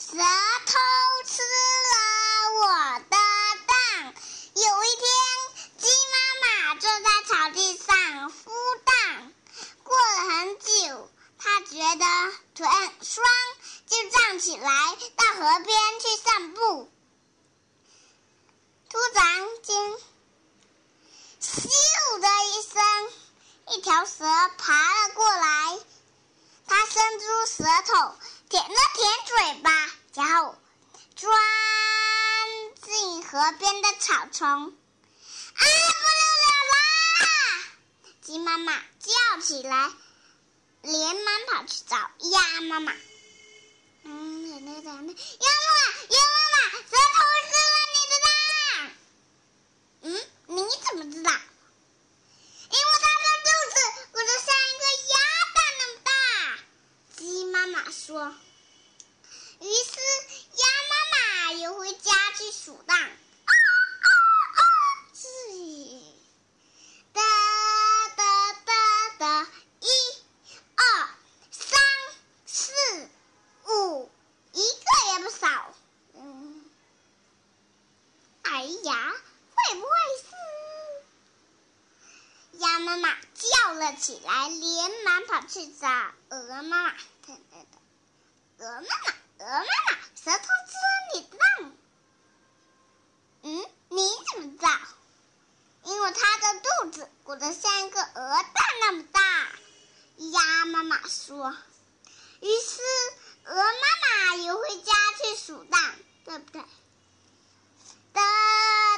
蛇偷吃了我的蛋。有一天，鸡妈妈坐在草地上孵蛋。过了很久，它觉得腿很酸，就站起来到河边去散步。突然间，咻的一声，一条蛇爬了过来。它伸出舌头舔了舔嘴巴，然后钻进河边的草丛。啊，不溜了啦！鸡妈妈叫起来，连忙跑去找鸭妈妈。嗯，鸭妈妈，鸭妈妈，鸭妈妈，蛇偷吃了你的蛋。嗯，你怎么知道？因为它的肚子鼓得像一个鸭蛋那么大。鸡妈妈说。于是鸭妈妈又回家去数蛋。啊啊啊！是，哒哒哒哒，一、二、三、四、五，一个也不少。嗯，哎呀，会不会是？鸭妈妈叫了起来，连忙跑去找鹅妈妈。鹅妈妈，鹅妈妈，舌头吃你的蛋。嗯，你怎么知道？因为它的肚子鼓得像一个鹅蛋那么大。鸭妈妈说。于是鹅妈妈又回家去数蛋，对不对？哒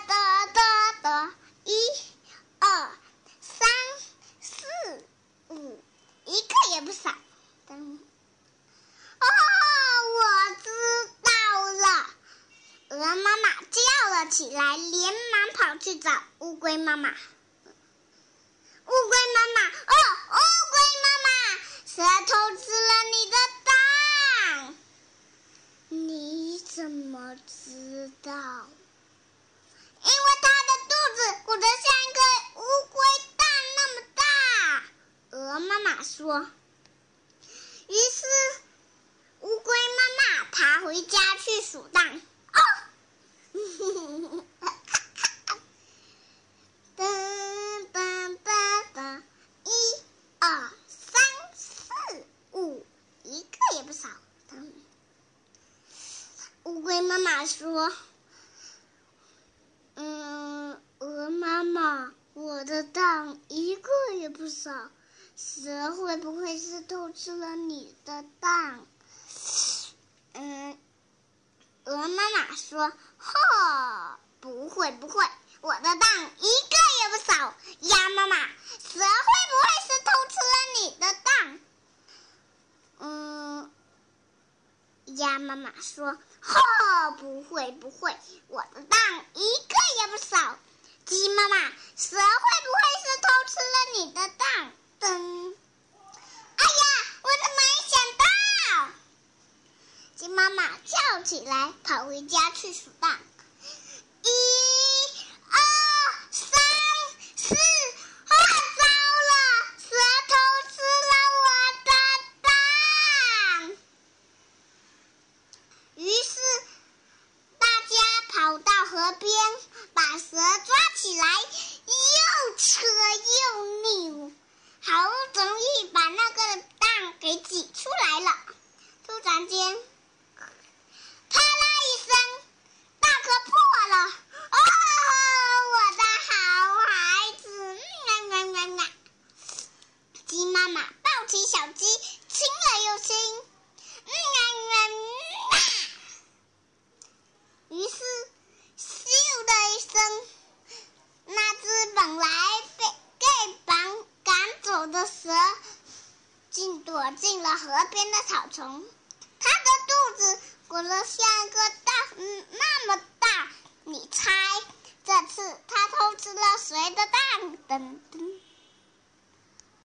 哒哒哒，一、二、三、四、五，一个也不少。等，哦，我知道了。鹅妈妈叫了起来，连忙跑去找乌龟妈妈。乌龟妈妈，哦，乌龟妈妈，蛇偷吃了你的蛋。你怎么知道？因为它的肚子鼓得像一个乌龟蛋那么大。鹅妈妈说。于是，乌龟妈妈爬回家去数蛋。哦，噔噔噔噔，一、二、三、四、五，一个也不少。噔，乌龟妈妈说：“嗯，鹅妈妈，我的蛋一个也不少。”蛇会不会是偷吃了你的蛋？嗯，鹅妈妈说：“哈，不会不会，我的蛋一个也不少。”鸭妈妈，蛇会不会是偷吃了你的蛋？嗯，鸭妈妈说：“呵，不会不会，我的蛋一个也不少。”鸡妈妈，蛇会不会是偷吃了你的蛋？噔！哎呀，我怎么没想到？鸡妈妈跳起来，跑回家去数蛋。一、二、三、四，啊，糟了！蛇偷吃了我的蛋。于是大走到河边，把蛇抓起来，又扯又扭。好不容易把那个蛋给挤出来了，突然间，啪啦一声，蛋壳破了！哦，我的好孩子！喵喵喵喵！鸡妈妈抱起小鸡，亲了又亲。喵喵喵！于是，咻的一声，那只本来被被绑。赶走的蛇，竟进了河边的草丛。它的肚子鼓得像个大，那么大。你猜，这次它偷吃了谁的蛋？